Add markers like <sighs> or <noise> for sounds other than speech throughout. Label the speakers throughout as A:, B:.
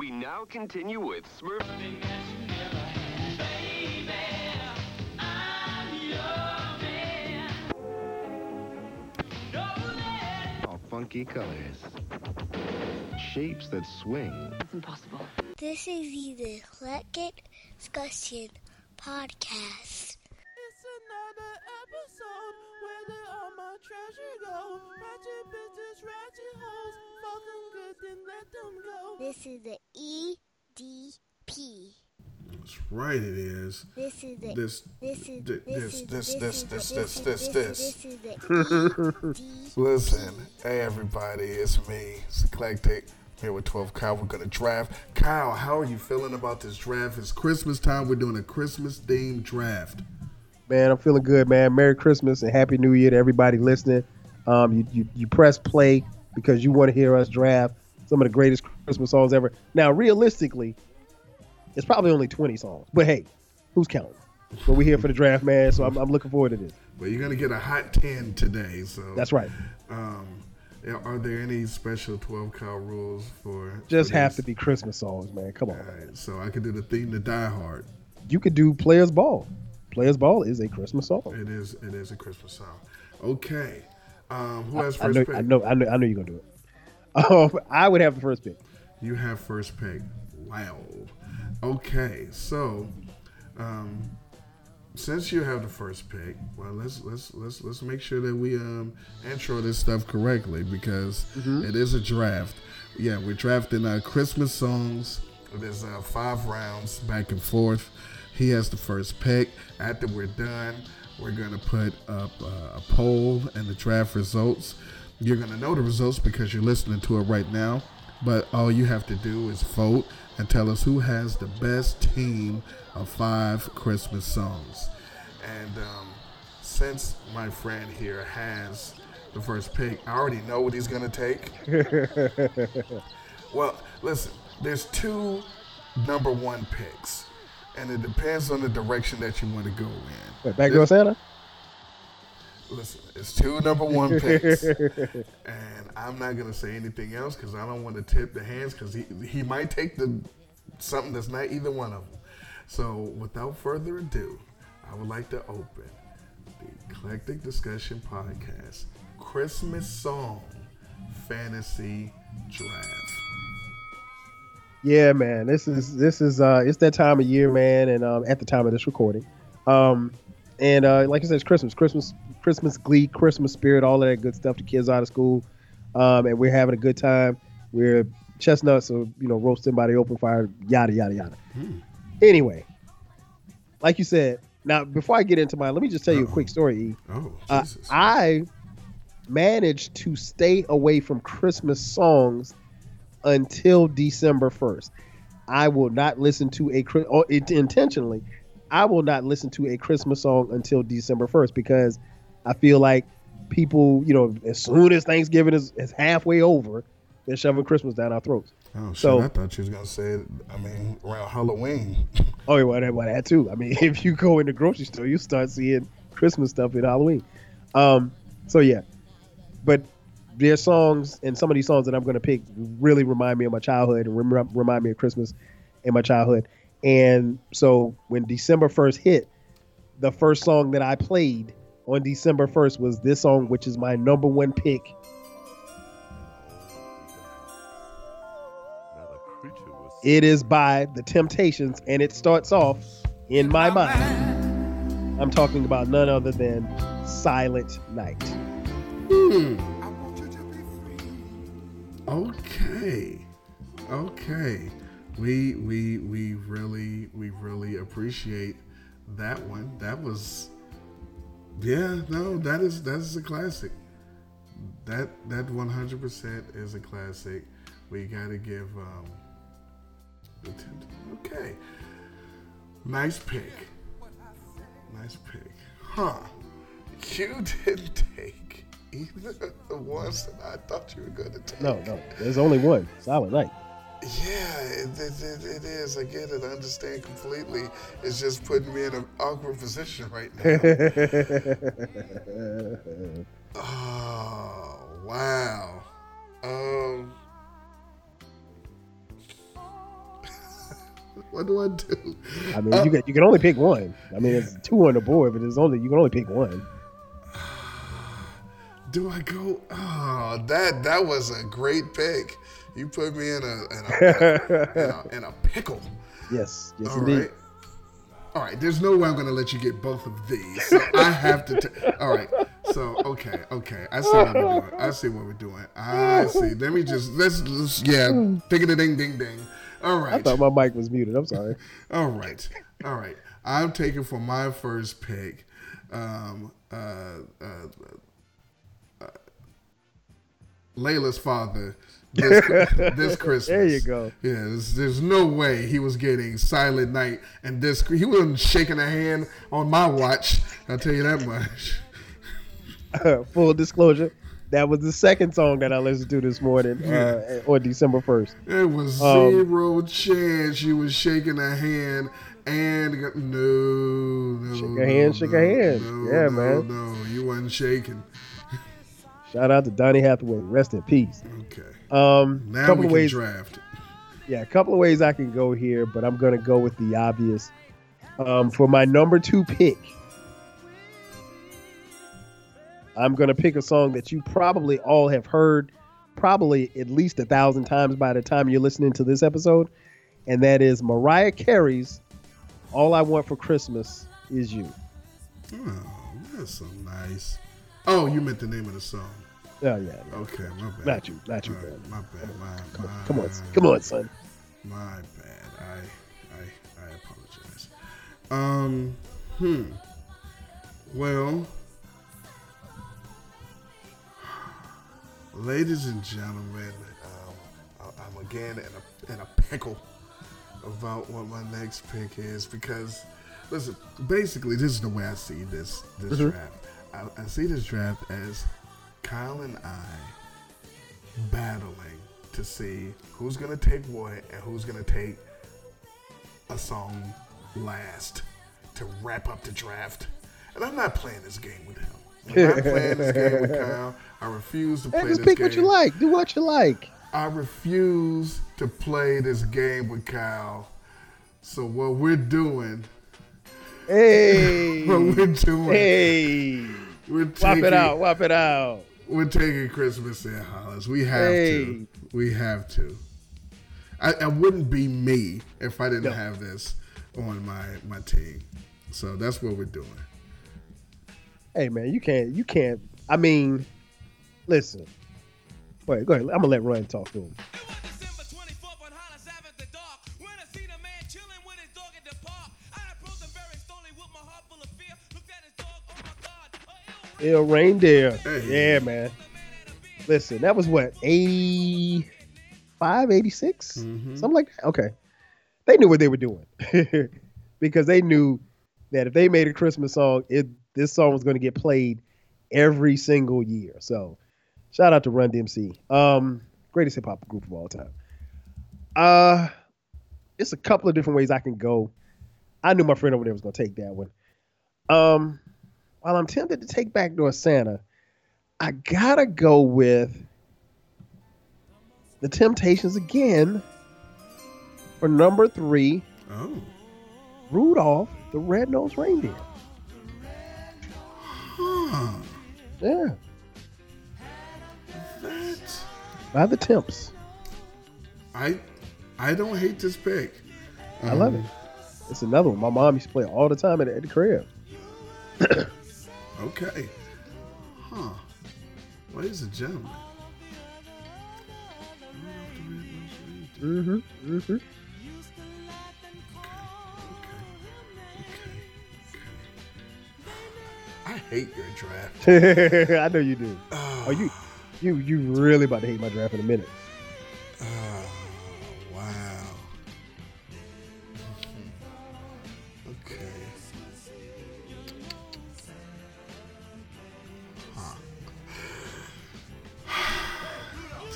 A: We now continue with Smurf.
B: All funky colors. Shapes that swing.
C: It's impossible.
D: This is the Let Eclectic Discussion Podcast.
E: Did my treasure go? Ratchet bitches, ratchet hoes, fuck them good, then let them go.
D: This is the EDP.
F: That's right, it is.
D: This is the
F: This,
D: this is
F: thi-
D: this
F: this, this, this, this, this, this, this.
D: This is the EDP. <laughs>
F: Listen, hey everybody, it's me, it's Eclectic. Here with 12 Kyle, we're gonna draft. Kyle, how are you feeling about this draft? It's Christmas time. We're doing a Christmas themed draft.
G: Man, I'm feeling good, man. Merry Christmas and Happy New Year to everybody listening. Um, you, you, you press play because you want to hear us draft some of the greatest Christmas songs ever. Now, realistically, it's probably only 20 songs, but hey, who's counting? But we're here for the draft, man, so I'm, I'm looking forward to this.
F: Well, you're gonna get a hot 10 today. So
G: That's right.
F: Um, are there any special 12 Kyle rules for?
G: Just
F: for
G: have to be Christmas songs, man. Come on.
F: All right, so I could do the theme to Die Hard.
G: You could do Players Ball. Players Ball is a Christmas song.
F: It is. It is a Christmas song. Okay. Um, who has
G: I
F: first
G: know,
F: pick?
G: I know, I know, I know you're gonna do it. <laughs> Um, I would have the first pick.
F: You have first pick. Wow. Okay, so um, since you have the first pick, well, let's let's let's let's make sure that we um intro this stuff correctly because it is a draft. Yeah, we're drafting uh, Christmas songs. There's uh, five rounds back and forth. He has the first pick. After we're done, we're gonna put up uh, a poll and the draft results. You're gonna know the results because you're listening to it right now. But all you have to do is vote and tell us who has the best team of five Christmas songs. And um, since my friend here has the first pick, I already know what he's gonna take. <laughs> well, listen, there's two number one picks, and it depends on the direction that you want to go in.
G: Wait, Back Santa?
F: Listen, it's two number one <laughs> picks, and I'm not gonna say anything else because I don't want to tip the hands because he he might take the something that's not either one of them. So, without further ado, I would like to open the Eclectic Discussion Podcast Christmas Song Fantasy Draft.
G: Yeah, man. This is this is uh it's that time of year, man, and um at the time of this recording. Um and uh like I said, it's Christmas, Christmas, Christmas glee, Christmas spirit, all of that good stuff. The kids out of school. Um and we're having a good time. We're chestnuts are, you know, roasting by the open fire, yada yada yada. Anyway, like you said, now before I get into mine, let me just tell you a quick story, E.
F: Oh,
G: Uh. I managed to stay away from Christmas songs until December 1st. I will not listen to a or it, intentionally. I will not listen to a Christmas song until December 1st because I feel like people, you know, as soon as Thanksgiving is, is halfway over, they're shoving Christmas down our throats.
F: oh, shit,
G: so-
F: I thought you was gonna say. I mean, around Halloween. <laughs>
G: Oh, yeah, well, that, well, that too. I mean, <laughs> if you go in the grocery store, you start seeing Christmas stuff in Halloween. Um, so yeah, but their songs and some of these songs that I'm going to pick really remind me of my childhood and rem- remind me of Christmas in my childhood. And so when December 1st hit, the first song that I played on December 1st was this song, which is my number one pick. It is by The Temptations, and it starts off in my mind. I'm talking about none other than Silent Night.
F: Okay. Okay. We we we really we really appreciate that one. That was yeah, no, that is that is a classic. That that 100% is a classic. We got to give um okay. Nice pick. Nice pick. Huh. You <laughs> didn't take either <laughs> of the ones that I thought you were going to take.
G: No, no, there's only one Silent Night.
F: Yeah, it, it, it, it is. I get it. I understand completely. It's just putting me in an awkward position right now. <laughs> oh, wow. Um, <laughs> what do I do?
G: I mean,
F: Uh,
G: you can you can only pick one. I mean, it's two on the board, but it's only you can only pick one.
F: Do I go? Oh, that that was a great pick. You put me in a in a, in a, in a pickle.
G: Yes, yes,
F: All
G: indeed.
F: right. All right. There's no way I'm going to let you get both of these. So I have to. T- all right. So okay, okay. I see what we're doing. I see what we're doing. I see. Let me just let's, let's yeah. Ding a ding ding ding. All right.
G: I thought my mic was muted. I'm sorry.
F: All right. All right. I'm taking for my first pick. Um, uh, Lalah's father. This, <laughs> this Christmas.
G: There you go.
F: Yeah, there's, there's no way he was getting Silent Night and this. He wasn't shaking a hand on my watch. I'll tell you that much. <laughs>
G: Full disclosure, that was the second song that I listened to this morning uh, on December first.
F: There was
G: Um,
F: zero chance you was shaking a hand and go- no, no.
G: Shake a
F: no,
G: hand, shake a hand.
F: No,
G: Yeah,
F: no,
G: man.
F: No, you wasn't shaking.
G: Shout out to Donny Hathaway. Rest in peace.
F: Okay.
G: Um,
F: Now
G: couple
F: we
G: of ways.
F: draft.
G: Yeah, a couple of ways I can go here, but I'm gonna go with the obvious. Um, for my number two pick, I'm gonna pick a song that you probably all have heard, probably at least a thousand times by the time you're listening to this episode, and that is Mariah Carey's "All I Want for Christmas Is You."
F: Oh, that's so nice. Oh, you meant the name of the song.
G: Oh yeah, yeah.
F: Okay, my bad.
G: not you, not you, man.
F: right, my bad. My,
G: Come
F: my,
G: on, come on, come on, son.
F: My bad. I, I, I apologize. Um, hmm. Well, ladies and gentlemen, um, I- I'm again in a in a pickle about what my next pick is because, listen, basically, this is the way I see this this draft. I, I see this draft as Kyle and I battling to see who's gonna take what and who's gonna take a song last to wrap up the draft. And I'm not playing this game with him. I'm not <laughs> playing this game with Kyle. I refuse to play Hey,
G: just
F: this
G: pick
F: game.
G: what you like. Do what you like.
F: I refuse to play this game with Kyle. So what we're doing, <laughs>
G: Hey,
F: what we're doing,
G: hey,
F: we're
G: whop
F: taking
G: it out, whop it out.
F: We're taking Christmas in Hollis. We have
G: Hey.
F: to. We have to. I, I wouldn't be me if I didn't
G: No.
F: have this on my my team. So that's what we're doing.
G: Hey man, you can't, you can't. I mean, listen. Wait, go ahead. I'm gonna let Ryan talk to him.
E: Ill
G: reindeer.
F: Hey.
G: Yeah, man. Listen, that was what 85, 86?
F: Mhm.
G: something like that. Okay, they knew what they were doing <laughs> because they knew that if they made a Christmas song, it this song was going to get played every single year. So, shout out to Run DMC, um, greatest hip hop group of all time. Uh, it's a couple of different ways I can go. I knew my friend over there was going to take that one. Um, while I'm tempted to take Backdoor Santa, I gotta go with the Temptations again for number three,
F: Oh,
G: Rudolph the Red-Nosed Reindeer.
F: huh.
G: Yeah,
F: That
G: by the Temps.
F: I I don't hate this pick.
G: I love um, it. It's another one. My mom used to play all the time at, at the crib. <clears throat>
F: Okay. Huh. Ladies and gentlemen.
G: Mm-hmm. Mm-hmm.
F: Okay. Okay. Okay. I hate your draft. <laughs>
G: I know you do. Oh, you, you, you really about to hate my draft in a minute.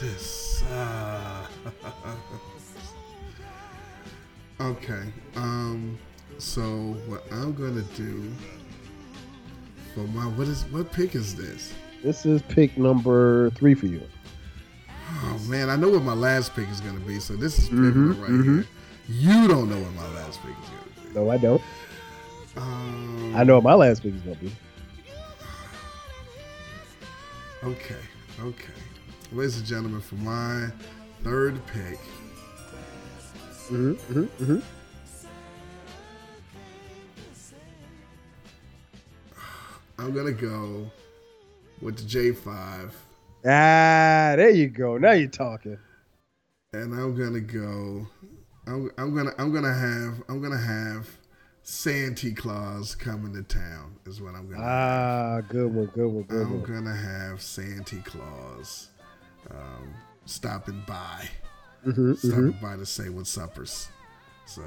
F: This. Uh... <laughs> okay. Um. So what I'm gonna do for my what is what pick is this?
G: This is pick number three for you.
F: Oh man, I know what my last pick is gonna be, so this is pivotal right here. You don't know what my last pick is gonna be.
G: No, I don't.
F: Um,
G: I know what my last pick is gonna be. <sighs>
F: Okay, okay. Ladies and gentlemen, for my third pick,
G: Mm-hmm, mm-hmm, mm-hmm. <sighs>
F: I'm gonna go with the J5,
G: Ah, there you go. Now you're talking.
F: and I'm gonna go. I'm, I'm gonna I'm gonna have I'm gonna have Santa Claus coming to town is what I'm gonna. have.
G: Ah, good one, good one, good
F: I'm
G: one.
F: gonna have Santa Claus stopping by,
G: Mm-hmm,
F: stopping by to say what's uppers. So,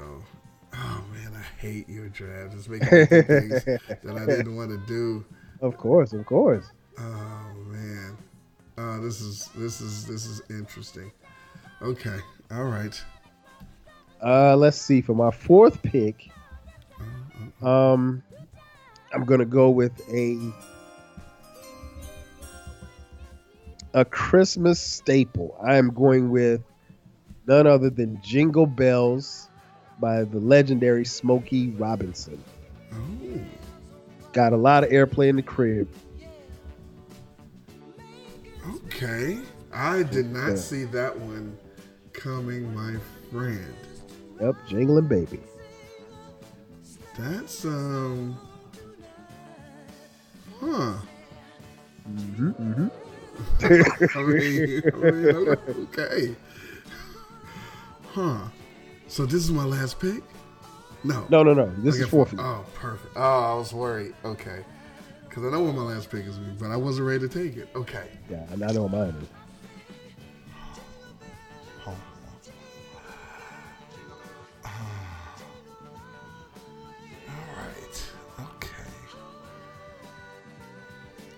F: oh man, I hate your draft. It's making me do things <laughs> that I didn't want to do.
G: Of course, of course.
F: Oh man, oh this is this is this is interesting. Okay, all right.
G: Uh, let's see. For my fourth pick, um, I'm gonna go with a a Christmas staple. I am going with none other than "Jingle Bells" by the legendary Smokey Robinson.
F: Oh,
G: Got a lot of airplay in the crib.
F: okay. I did not
G: Yeah.
F: see that one coming, my friend.
G: Yep, jingling baby.
F: That's um, huh.
G: Mm-hmm, mm-hmm.
F: I mean, I mean, okay. Huh. So this is my last pick? No.
G: No, no, no. This is
F: got
G: four
F: four-
G: for you.
F: Oh, perfect. Oh, I was worried. Okay. Because I know what my last pick is, but I wasn't ready to take it. Okay.
G: Yeah, I know what mine is.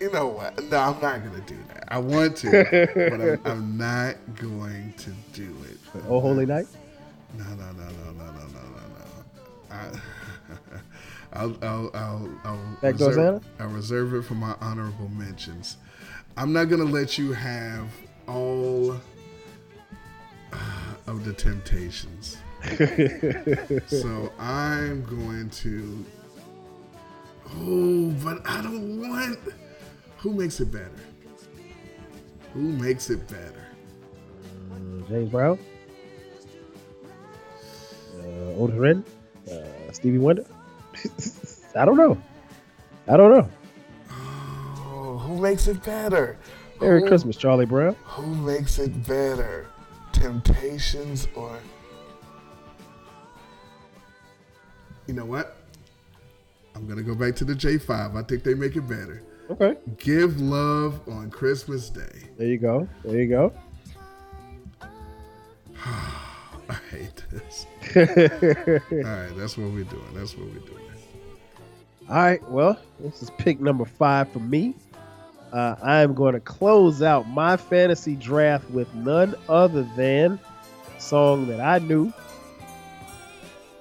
F: you know what? No, I'm not gonna do that. I want to, but I'm, <laughs> I'm, not going to do it.
G: But oh, holy night?
F: No, no, no, no, no, no, no, no, I, <laughs> I'll, I'll, I'll, I'll,
G: that
F: reserve,
G: goes
F: I'll reserve it for my honorable mentions. I'm not gonna let you have all uh, of the temptations. <laughs> so I'm going to. Oh, but I don't want. Who makes it better? Who makes it better?
G: James Brown, uh, Otis uh, Stevie Wonder. <laughs> I don't know. I don't know.
F: Oh, who makes it better?
G: Merry
F: Who-
G: Christmas, Charlie Brown.
F: Who makes it better? Temptations or. You know what? I'm going to go back to the J5. I think they make it better.
G: Okay,
F: Give love on Christmas Day.
G: there you go. There you go. <sighs>
F: I hate this. <laughs> All right, that's what we're doing. That's what we're doing.
G: All right, well, this is pick number five for me. Uh, I am going to close out my fantasy draft with none other than a song that I knew.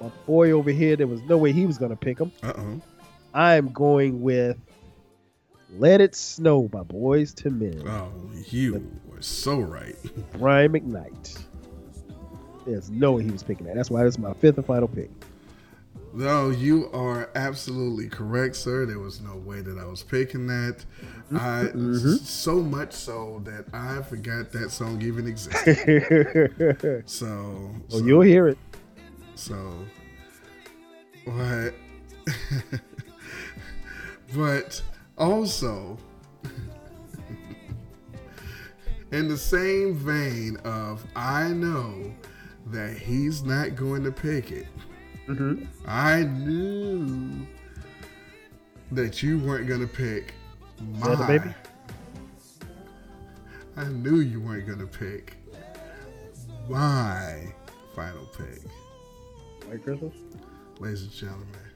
G: My boy over here, there was no way he was going to pick him.
F: Uh oh.
G: I am going with Let It Snow by Boyz II Men,
F: Oh, you were so right. <laughs>
G: Brian McKnight. There's no way he was picking that. That's why this is my fifth and final pick.
F: No, you are absolutely correct, sir. There was no way that I was picking that. I
G: Mm-hmm.
F: so much so that I forgot that song even existed. <laughs> So,
G: well,
F: so,
G: you'll hear it.
F: so what? <laughs> but also, in the same vein of I know that he's not going to pick it.
G: Mm-hmm.
F: I knew that you weren't gonna pick my.
G: Baby?
F: I knew you weren't gonna pick my final pick,
G: White Christmas?
F: ladies and gentlemen.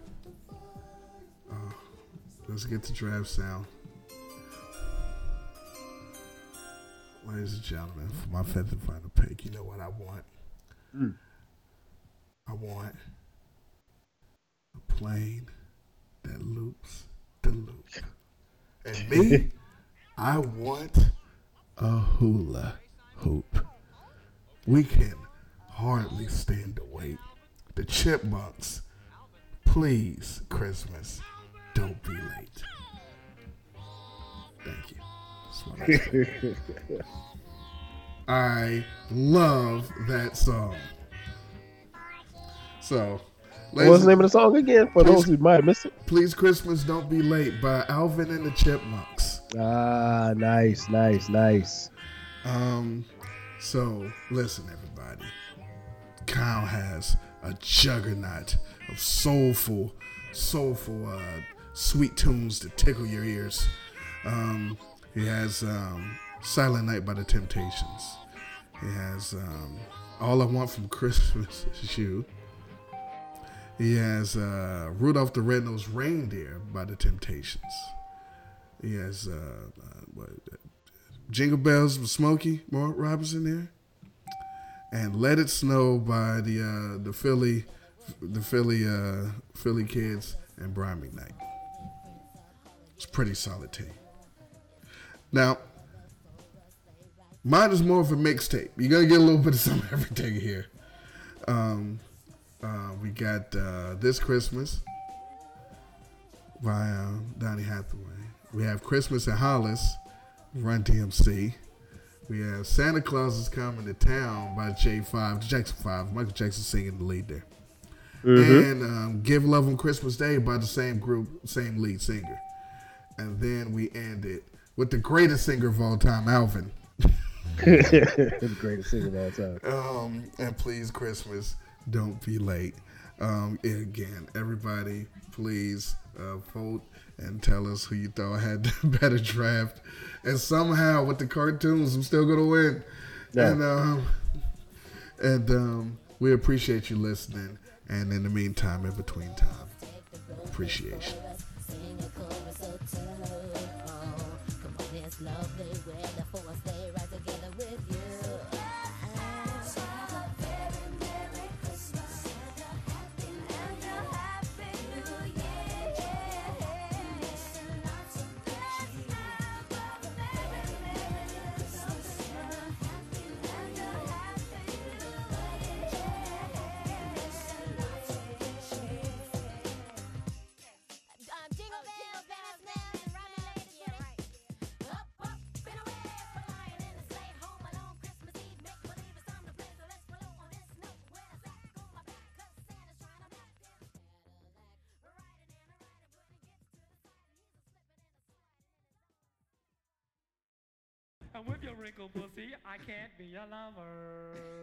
F: Let's get the draft sound, ladies and gentlemen. For my fifth and final pick, you know what I want?
G: Mm.
F: I want a plane that loops the loop. And me, <laughs> I want a hula hoop. We can hardly stand to wait the Chipmunks. Please, Christmas, don't be late. Thank you. I. <laughs> I love that song. So,
G: What was the name of the song again? For those who might have missed it.
F: Please Christmas Don't Be Late by Alvin and the Chipmunks.
G: Ah, nice, nice, nice.
F: Um, so listen, everybody. Kyle has a juggernaut of soulful, soulful, uh, sweet tunes to tickle your ears. Um, he has um, Silent Night by the Temptations. He has um, All I Want from Christmas <laughs> is You. He has uh, Rudolph the Red-Nosed Reindeer by the Temptations. He has uh, uh, Jingle Bells with Smokey Mark Robinson there, and Let It Snow by the uh, the Philly the Philly uh, Philly Kids and Brian McKnight. It's pretty solid team. Now, mine is more of a mixtape. You're gonna get a little bit of some everything here. Um, uh, we got uh, this Christmas by uh, Donny Hathaway. We have Christmas at Hollis, Run DMC. We have Santa Claus is Coming to Town by J5, Jackson 5. Michael Jackson singing the lead there. And um, Give Love on Christmas Day by the same group, same lead singer. And then we end it with the greatest singer of all time, Alvin. <laughs>
G: the greatest singer of all time.
F: Um, and please, Christmas, don't be late. Um, and again, everybody, please uh, vote and tell us who you thought had the <laughs> better draft. And somehow, with the cartoons, I'm still gonna win.
G: Yeah.
F: And um, and um, we appreciate you listening. And in the meantime, in between time, appreciation.
C: Jingle
H: with your wrinkled pussy, I can't be a lover.